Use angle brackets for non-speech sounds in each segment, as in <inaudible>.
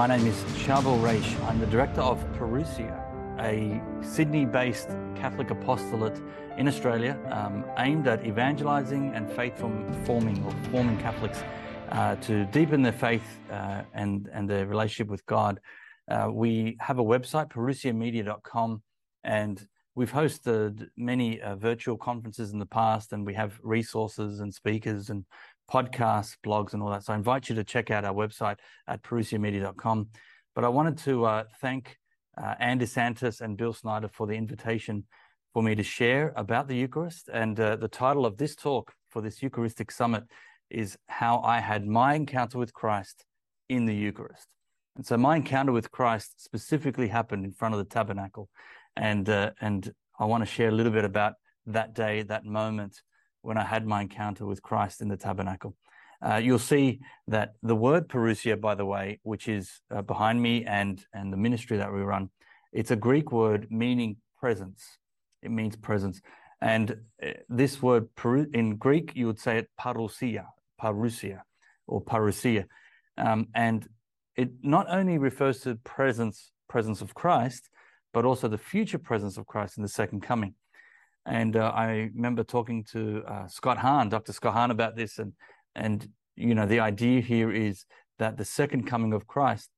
My name is Charbel Raish. I'm the director of Parousia, a Sydney based Catholic apostolate in Australia um, aimed at evangelizing and faith forming or forming Catholics uh, to deepen their faith uh, and, and their relationship with God. Uh, we have a website, parousiamedia.com, and we've hosted many uh, virtual conferences in the past, and we have resources and speakers and podcasts, blogs, and all that. So I invite you to check out our website at parousiamedia.com. But I wanted to uh, thank uh, Ann DeSantis and Bill Snyder for the invitation for me to share about the Eucharist. And uh, the title of this talk for this Eucharistic Summit is How I Had My Encounter with Christ in the Eucharist. And so my encounter with Christ specifically happened in front of the tabernacle. And, uh, and I want to share a little bit about that day, that moment when I had my encounter with Christ in the tabernacle. Uh, you'll see that the word parousia, by the way, which is uh, behind me and, and the ministry that we run, it's a Greek word meaning presence. It means presence. And uh, this word in Greek, you would say it parousia, parousia, or parousia. Um, and it not only refers to presence, presence of Christ, but also the future presence of Christ in the second coming. And uh, I remember talking to uh, Scott Hahn, Dr. Scott Hahn, about this, and and you know the idea here is that the second coming of Christ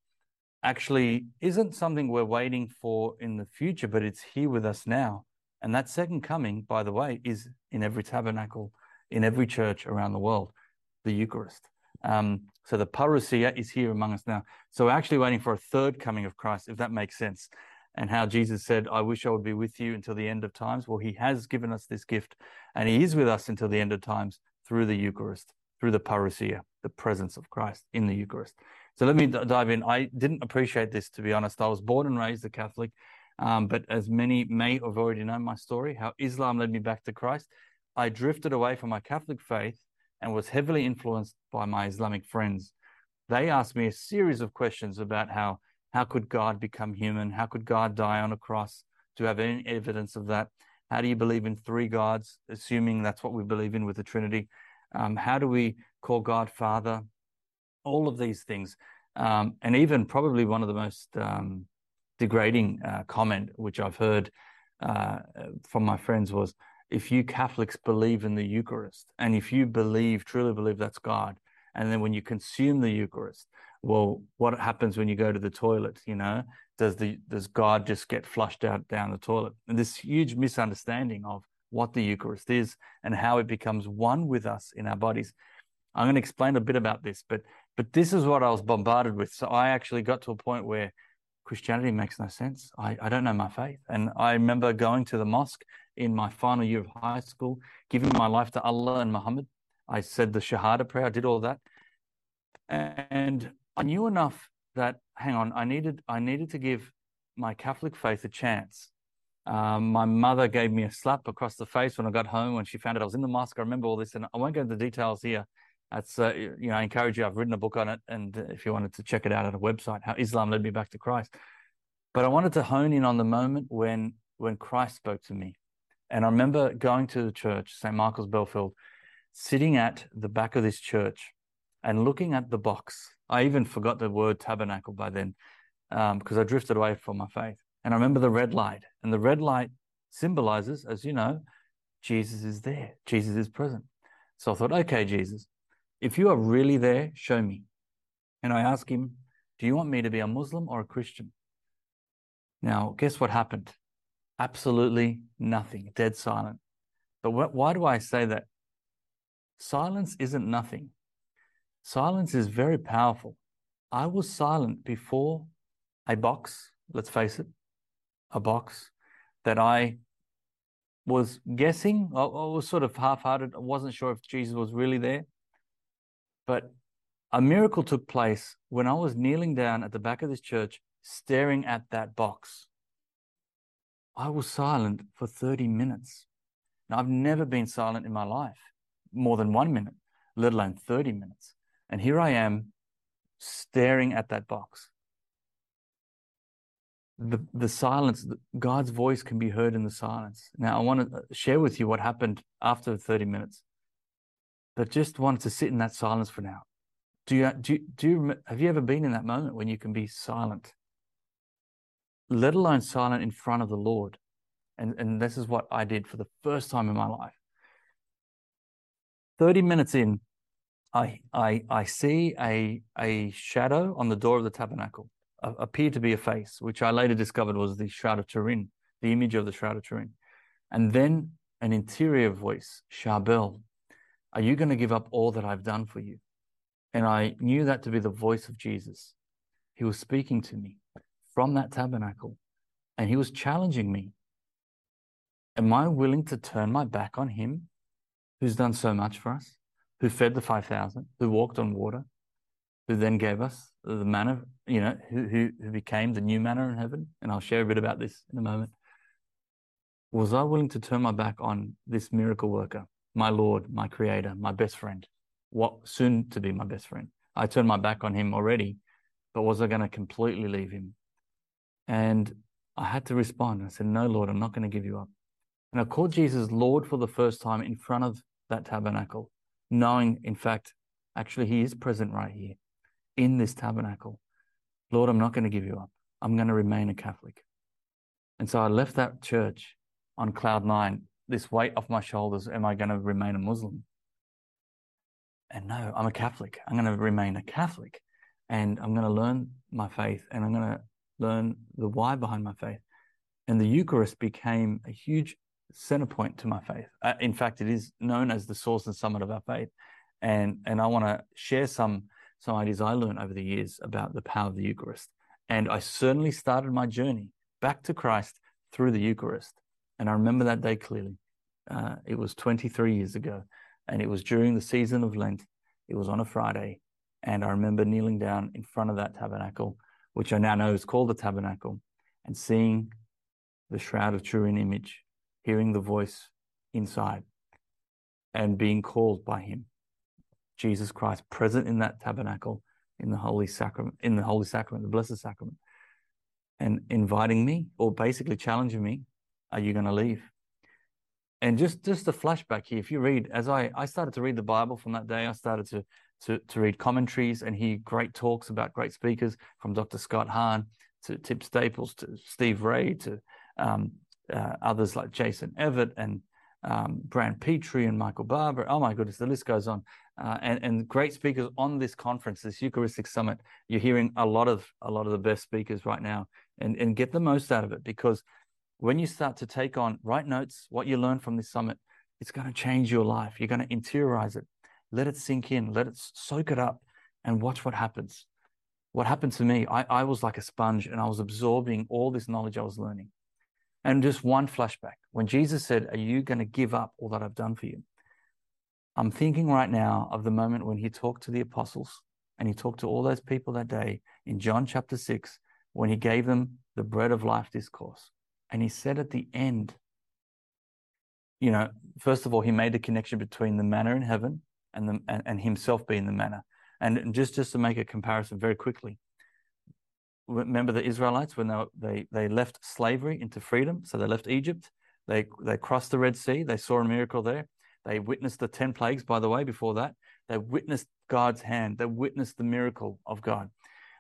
actually isn't something we're waiting for in the future, but it's here with us now. And that second coming, by the way, is in every tabernacle, in every church around the world, the Eucharist. Um, so the parousia is here among us now. So we're actually waiting for a third coming of Christ, if that makes sense and how Jesus said, I wish I would be with you until the end of times. Well, he has given us this gift, and he is with us until the end of times through the Eucharist, through the parousia, the presence of Christ in the Eucharist. So let me d- dive in. I didn't appreciate this, to be honest. I was born and raised a Catholic, um, but as many may have already known my story, how Islam led me back to Christ, I drifted away from my Catholic faith and was heavily influenced by my Islamic friends. They asked me a series of questions about how how could God become human? How could God die on a cross? Do you have any evidence of that? How do you believe in three gods, assuming that's what we believe in with the Trinity? Um, how do we call God Father? All of these things. Um, and even probably one of the most um, degrading uh, comment, which I've heard uh, from my friends, was if you Catholics believe in the Eucharist and if you believe, truly believe that's God, and then when you consume the Eucharist, well, what happens when you go to the toilet? You know, does the does God just get flushed out down the toilet? And this huge misunderstanding of what the Eucharist is and how it becomes one with us in our bodies. I'm going to explain a bit about this, but but this is what I was bombarded with. So I actually got to a point where Christianity makes no sense. I, I don't know my faith. And I remember going to the mosque in my final year of high school, giving my life to Allah and Muhammad. I said the Shahada prayer, I did all that. And I knew enough that hang on, I needed I needed to give my Catholic faith a chance. Um, my mother gave me a slap across the face when I got home when she found out I was in the mosque. I remember all this, and I won't go into the details here. That's uh, you know I encourage you. I've written a book on it, and if you wanted to check it out at a website, how Islam led me back to Christ. But I wanted to hone in on the moment when when Christ spoke to me, and I remember going to the church, St. Michael's Belfield, sitting at the back of this church, and looking at the box I even forgot the word tabernacle by then because um, I drifted away from my faith. And I remember the red light, and the red light symbolizes, as you know, Jesus is there, Jesus is present. So I thought, okay, Jesus, if you are really there, show me. And I asked him, Do you want me to be a Muslim or a Christian? Now, guess what happened? Absolutely nothing, dead silent. But wh- why do I say that? Silence isn't nothing. Silence is very powerful. I was silent before a box, let's face it, a box that I was guessing. I, was sort of half hearted. I wasn't sure if Jesus was really there. But a miracle took place when I was kneeling down at the back of this church, staring at that box. I was silent for 30 minutes. Now, I've never been silent in my life, more than one minute, let alone 30 minutes. And here I am staring at that box. The, the silence, God's voice can be heard in the silence. Now, I want to share with you what happened after 30 minutes, but just wanted to sit in that silence for now. Do you, do, do you, have you ever been in that moment when you can be silent, let alone silent in front of the Lord? And, and this is what I did for the first time in my life. 30 minutes in, I, I, I see a, a shadow on the door of the tabernacle, uh, appear to be a face, which I later discovered was the Shroud of Turin, the image of the Shroud of Turin. And then an interior voice, Charbel, are you going to give up all that I've done for you? And I knew that to be the voice of Jesus. He was speaking to me from that tabernacle and he was challenging me. Am I willing to turn my back on him who's done so much for us, who fed the 5,000, who walked on water, who then gave us the manna, you know, who, who, who became the new manna in heaven? And I'll share a bit about this in a moment. Was I willing to turn my back on this miracle worker, my Lord, my creator, my best friend? what soon to be my best friend. I turned my back on him already, but was I going to completely leave him? And I had to respond. I said, No, Lord, I'm not going to give you up. And I called Jesus Lord for the first time in front of that tabernacle, knowing, in fact, actually, he is present right here in this tabernacle. Lord, I'm not going to give you up. I'm going to remain a Catholic. And so I left that church on cloud nine, this weight off my shoulders. Am I going to remain a Muslim? And no, I'm a Catholic. I'm going to remain a Catholic and I'm going to learn my faith and I'm going to learn the why behind my faith. And the Eucharist became a huge center point to my faith. Uh, in fact, it is known as the source and summit of our faith. And, and I want to share some, some ideas I learned over the years about the power of the Eucharist. And I certainly started my journey back to Christ through the Eucharist. And I remember that day clearly. Uh, it was 23 years ago and it was during the season of Lent. It was on a Friday, and I remember kneeling down in front of that tabernacle, which I now know is called the tabernacle, and seeing the shroud of Turin image, hearing the voice inside, and being called by Him, Jesus Christ, present in that tabernacle, in the Holy Sacrament, in the Holy Sacrament, the Blessed Sacrament, and inviting me, or basically challenging me, "Are you going to leave?" and just just a flashback here if you read as i i started to read the bible from that day i started to to, to read commentaries and hear great talks about great speakers from dr scott hahn to tim staples to steve ray to um, uh, others like jason evert and um, Brant Pitre and Michael Barber. Oh my goodness, the list goes on. Uh, and, and great speakers on this conference, this Eucharistic Summit. You're hearing a lot of a lot of the best speakers right now, and and get the most out of it because when you start to take on, write notes, what you learn from this summit, it's going to change your life. You're going to interiorize it. Let it sink in, let it soak it up, and watch what happens. What happened to me, I, I was like a sponge and I was absorbing all this knowledge I was learning. And just one flashback when Jesus said, Are you going to give up all that I've done for you? I'm thinking right now of the moment when he talked to the apostles and he talked to all those people that day in John chapter 6 when he gave them the bread of life discourse. And he said at the end, you know, first of all, he made the connection between the manna in heaven and, the, and, and himself being the manna. And just, just to make a comparison very quickly, remember the Israelites when they, they, left slavery into freedom? So they left Egypt, they, they crossed the Red Sea, they saw a miracle there. They witnessed the 10 plagues, by the way, before that. They witnessed God's hand, they witnessed the miracle of God.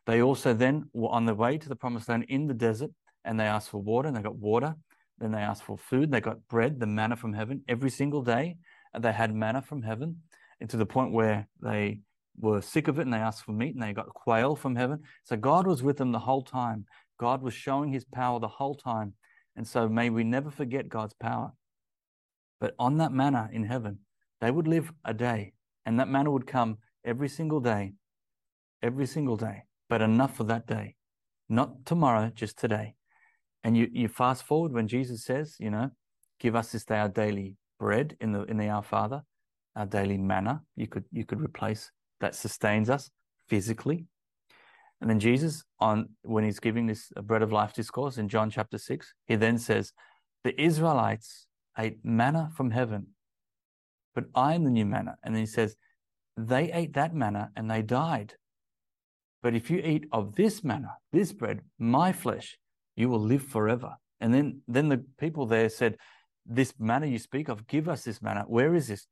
They also then were on the way to the promised land in the desert and they asked for water and they got water. Then they asked for food. They got bread, the manna from heaven every single day. They had manna from heaven and to the point where they were sick of it and they asked for meat and they got quail from heaven. So God was with them the whole time. God was showing his power the whole time. And so may we never forget God's power. But on that manna in heaven, they would live a day and that manna would come every single day, every single day, but enough for that day, not tomorrow, just today. And you, you fast forward when Jesus says, you know, give us this day our daily bread in the in the Our Father, our daily manna. You could you could replace that sustains us physically. And then Jesus, on when he's giving this bread of life discourse in John chapter six, he then says, the Israelites ate manna from heaven, but I am the new manna. And then he says, they ate that manna and they died. But if you eat of this manna, this bread, my flesh, you will live forever. And then, then the people there said, This manna you speak of, give us this manna. Where is this?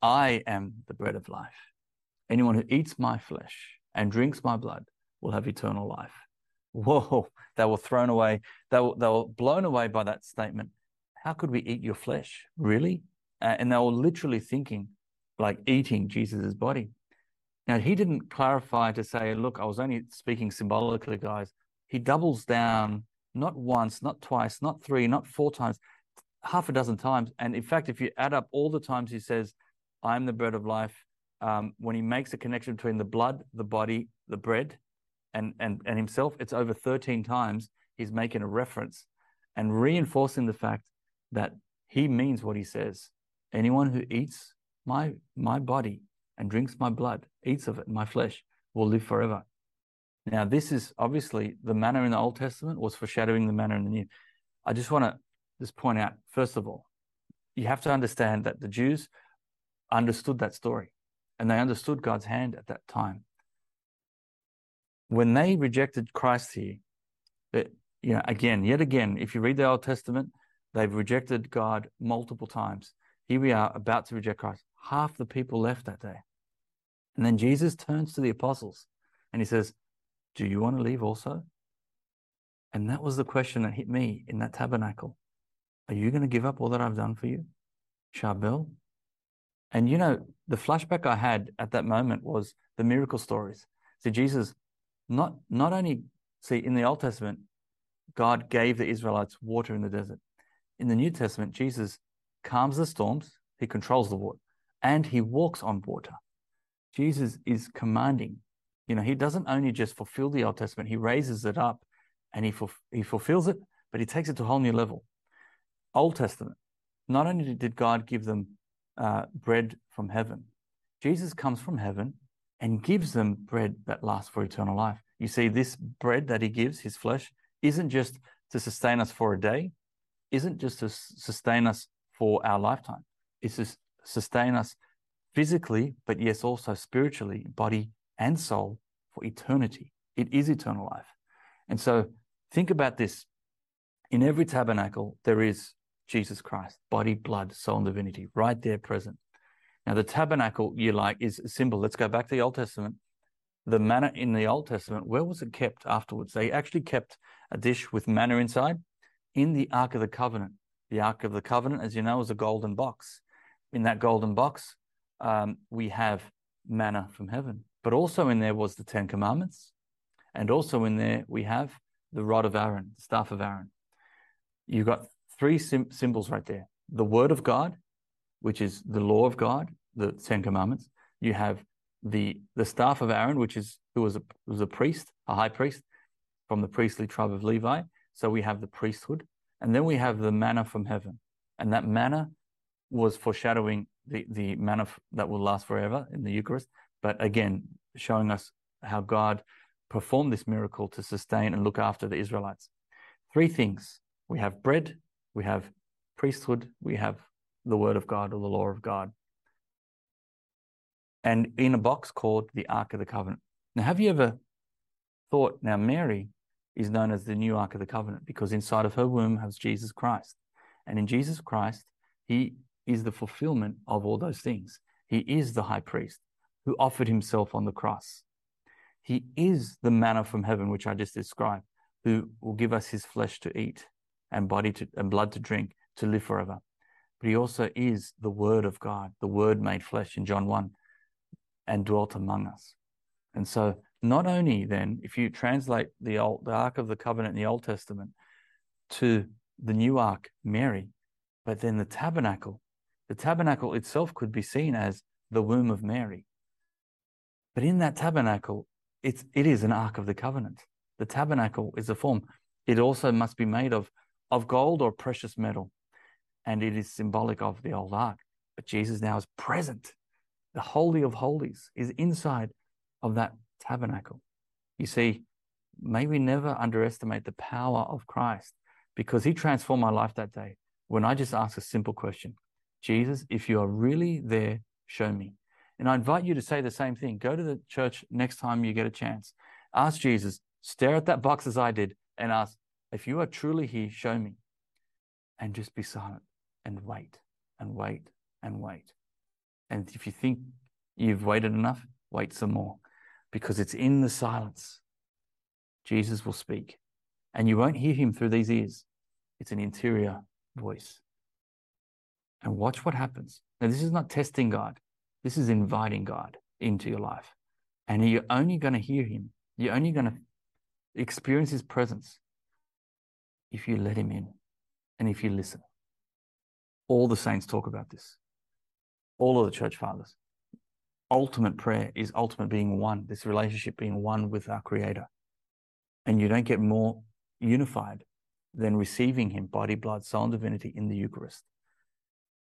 I am the bread of life. Anyone who eats my flesh and drinks my blood will have eternal life. Whoa, <laughs> they were thrown away. They were, they were blown away by that statement. How could we eat your flesh? Really? Uh, and they were literally thinking like eating Jesus' body. Now, he didn't clarify to say, look, I was only speaking symbolically, guys. He doubles down not once, not twice, not three, not four times, half a dozen times. And in fact, if you add up all the times he says, I'm the bread of life, um, when he makes a connection between the blood, the body, the bread, and, and, and himself, it's over 13 times he's making a reference and reinforcing the fact that he means what he says. Anyone who eats my, my body and drinks my blood, eats of it, my flesh, will live forever. Now, this is obviously the manna in the Old Testament was foreshadowing the manna in the New. I just want to just point out, first of all, you have to understand that the Jews understood that story and they understood God's hand at that time. When they rejected Christ here, that you know, again, yet again, if you read the Old Testament, they've rejected God multiple times. Here we are about to reject Christ. Half the people left that day. And then Jesus turns to the apostles and he says, Do you want to leave also? And that was the question that hit me in that tabernacle. Are you going to give up all that I've done for you? Charbel? And you know, the flashback I had at that moment was the miracle stories. See, Jesus, not not only see in the Old Testament, God gave the Israelites water in the desert. In the New Testament, Jesus calms the storms, he controls the water, and he walks on water. Jesus is commanding. You know, he doesn't only just fulfill the Old Testament, he raises it up and he, he fulfills it, but he takes it to a whole new level. Old Testament, not only did God give them uh, bread from heaven, Jesus comes from heaven and gives them bread that lasts for eternal life. You see, this bread that he gives, his flesh, isn't just to sustain us for a day, isn't just to sustain us for our lifetime. It's to sustain us physically, but yes, also spiritually, body and soul for eternity. It is eternal life. And so think about this. In every tabernacle, there is Jesus Christ, body, blood, soul, and divinity, right there present. Now, the tabernacle, you like, is a symbol. Let's go back to the Old Testament. The manna in the Old Testament, where was it kept afterwards? They actually kept a dish with manna inside in the Ark of the Covenant. The Ark of the Covenant, as you know, is a golden box. In that golden box, um, we have manna from heaven. But also in there was the Ten Commandments. And also in there, we have the rod of Aaron, the staff of Aaron. You've got three sim- symbols right there the word of God, which is the law of God, the Ten Commandments. You have the the staff of Aaron, which is who was a was a priest, a high priest from the priestly tribe of Levi. So we have the priesthood, and then we have the manna from heaven, and that manna was foreshadowing the the manna that will last forever in the Eucharist. But again, showing us how God performed this miracle to sustain and look after the Israelites. Three things: we have bread, we have priesthood, we have the word of God or the law of God. And in a box called the Ark of the Covenant. Now, have you ever thought, now Mary is known as the new Ark of the Covenant because inside of her womb has Jesus Christ. And in Jesus Christ, he is the fulfillment of all those things. He is the high priest who offered himself on the cross. He is the manna from heaven, which I just described, who will give us his flesh to eat and body to, and blood to drink to live forever. But he also is the Word of God, the Word made flesh in John 1 and dwelt among us. And so, not only then, if you translate the, old, the Ark of the Covenant in the Old Testament to the new Ark, Mary, but then the tabernacle, the tabernacle itself could be seen as the womb of Mary. But in that tabernacle, it's, it is an Ark of the Covenant. The tabernacle is a form. It also must be made of, of gold or precious metal and it is symbolic of the old ark. But Jesus now is present. The Holy of Holies is inside of that tabernacle. You see, may we never underestimate the power of Christ because he transformed my life that day when I just asked a simple question Jesus, if you are really there, show me. And I invite you to say the same thing. Go to the church next time you get a chance. Ask Jesus, stare at that box as I did, and ask, if you are truly here, show me. And just be silent and wait and wait and wait. And if you think you've waited enough, wait some more because it's in the silence. Jesus will speak. And you won't hear him through these ears. It's an interior voice. And watch what happens. Now, this is not testing God, this is inviting God into your life. And you're only going to hear him, you're only going to experience his presence if you let him in and if you listen. All the saints talk about this, all of the church fathers. Ultimate prayer is ultimate being one, this relationship being one with our Creator. And you don't get more unified than receiving Him, body, blood, soul, and divinity in the Eucharist.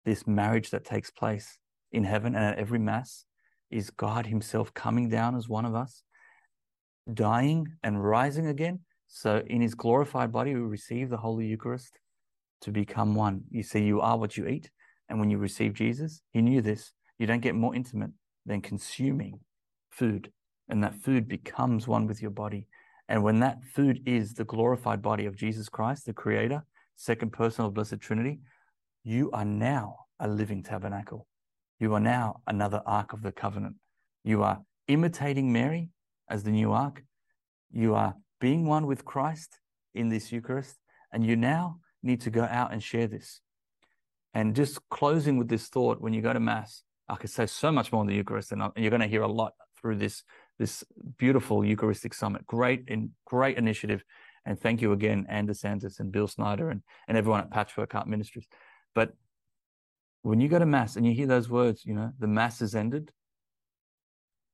This marriage that takes place in heaven and at every Mass is God Himself coming down as one of us, dying and rising again. So in His glorified body, we receive the Holy Eucharist to become one. You see, you are what you eat. And when you receive Jesus, He knew this. You don't get more intimate than consuming food, and that food becomes one with your body. And when that food is the glorified body of Jesus Christ, the Creator, second person of Blessed Trinity, you are now a living tabernacle. You are now another Ark of the Covenant. You are imitating Mary as the new Ark. You are being one with Christ in this Eucharist. And you now need to go out and share this. And just closing with this thought when you go to Mass, I could say so much more on the Eucharist, and you're going to hear a lot through this this beautiful Eucharistic Summit. Great and great initiative. And thank you again, Ann Santos and Bill Snyder and, and everyone at Patchwork Heart Ministries. But when you go to Mass and you hear those words, you know, the Mass is ended,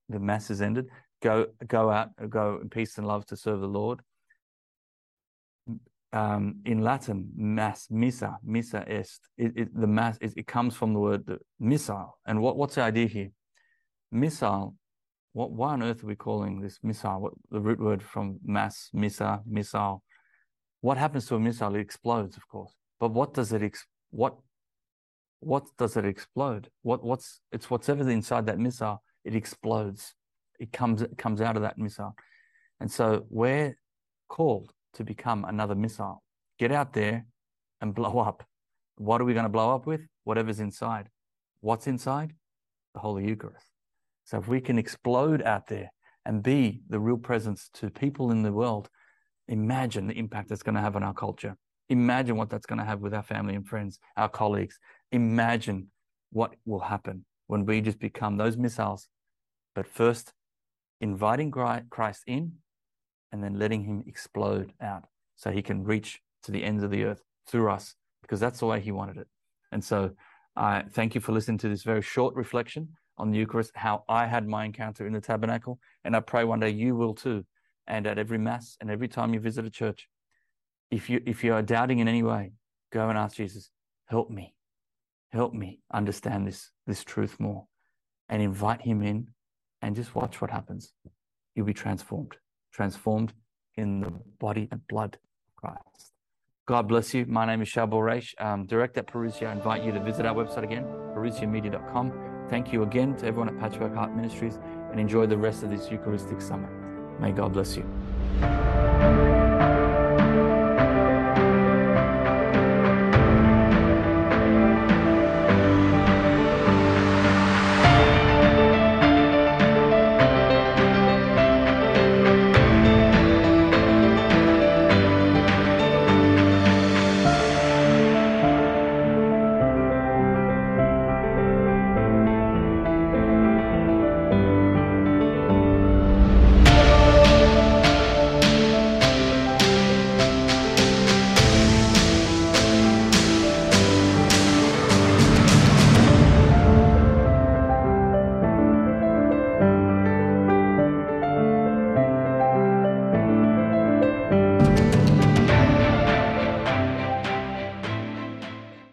the Mass is ended, go go out, go in peace and love to serve the Lord. Um, in Latin, mass, missa, missa est. It, it, the mass, it, it, comes from the word the, missile. And what, what's the idea here? Missile what, why on earth are we calling this missile? What the root word from mass, missa, missile? What happens to a missile? It explodes, of course. But what does it ex- what what does it explode? What what's it's whatever's inside that missile, it explodes. It comes it comes out of that missile. And so we're called to become another missile. Get out there and blow up. What are we going to blow up with? Whatever's inside. What's inside? The Holy Eucharist. So if we can explode out there and be the real presence to people in the world, imagine the impact that's going to have on our culture. Imagine what that's going to have with our family and friends, our colleagues. Imagine what will happen when we just become those missiles. But first, inviting Christ in and then letting him explode out so he can reach to the ends of the earth through us because that's the way he wanted it. And so I uh, thank you for listening to this very short reflection on the Eucharist, how I had my encounter in the tabernacle. And I pray one day you will too. And at every Mass and every time you visit a church, if you, if you are doubting in any way, go and ask Jesus, help me, help me understand this, this truth more and invite him in and just watch what happens. You'll be transformed, transformed in the body and blood of Christ. God bless you. My name is Charbel Raish, um, direct at Parousia. I invite you to visit our website again, parousiamedia.com Thank you again to everyone at Patchwork Heart Ministries and enjoy the rest of this Eucharistic summit. May God bless you.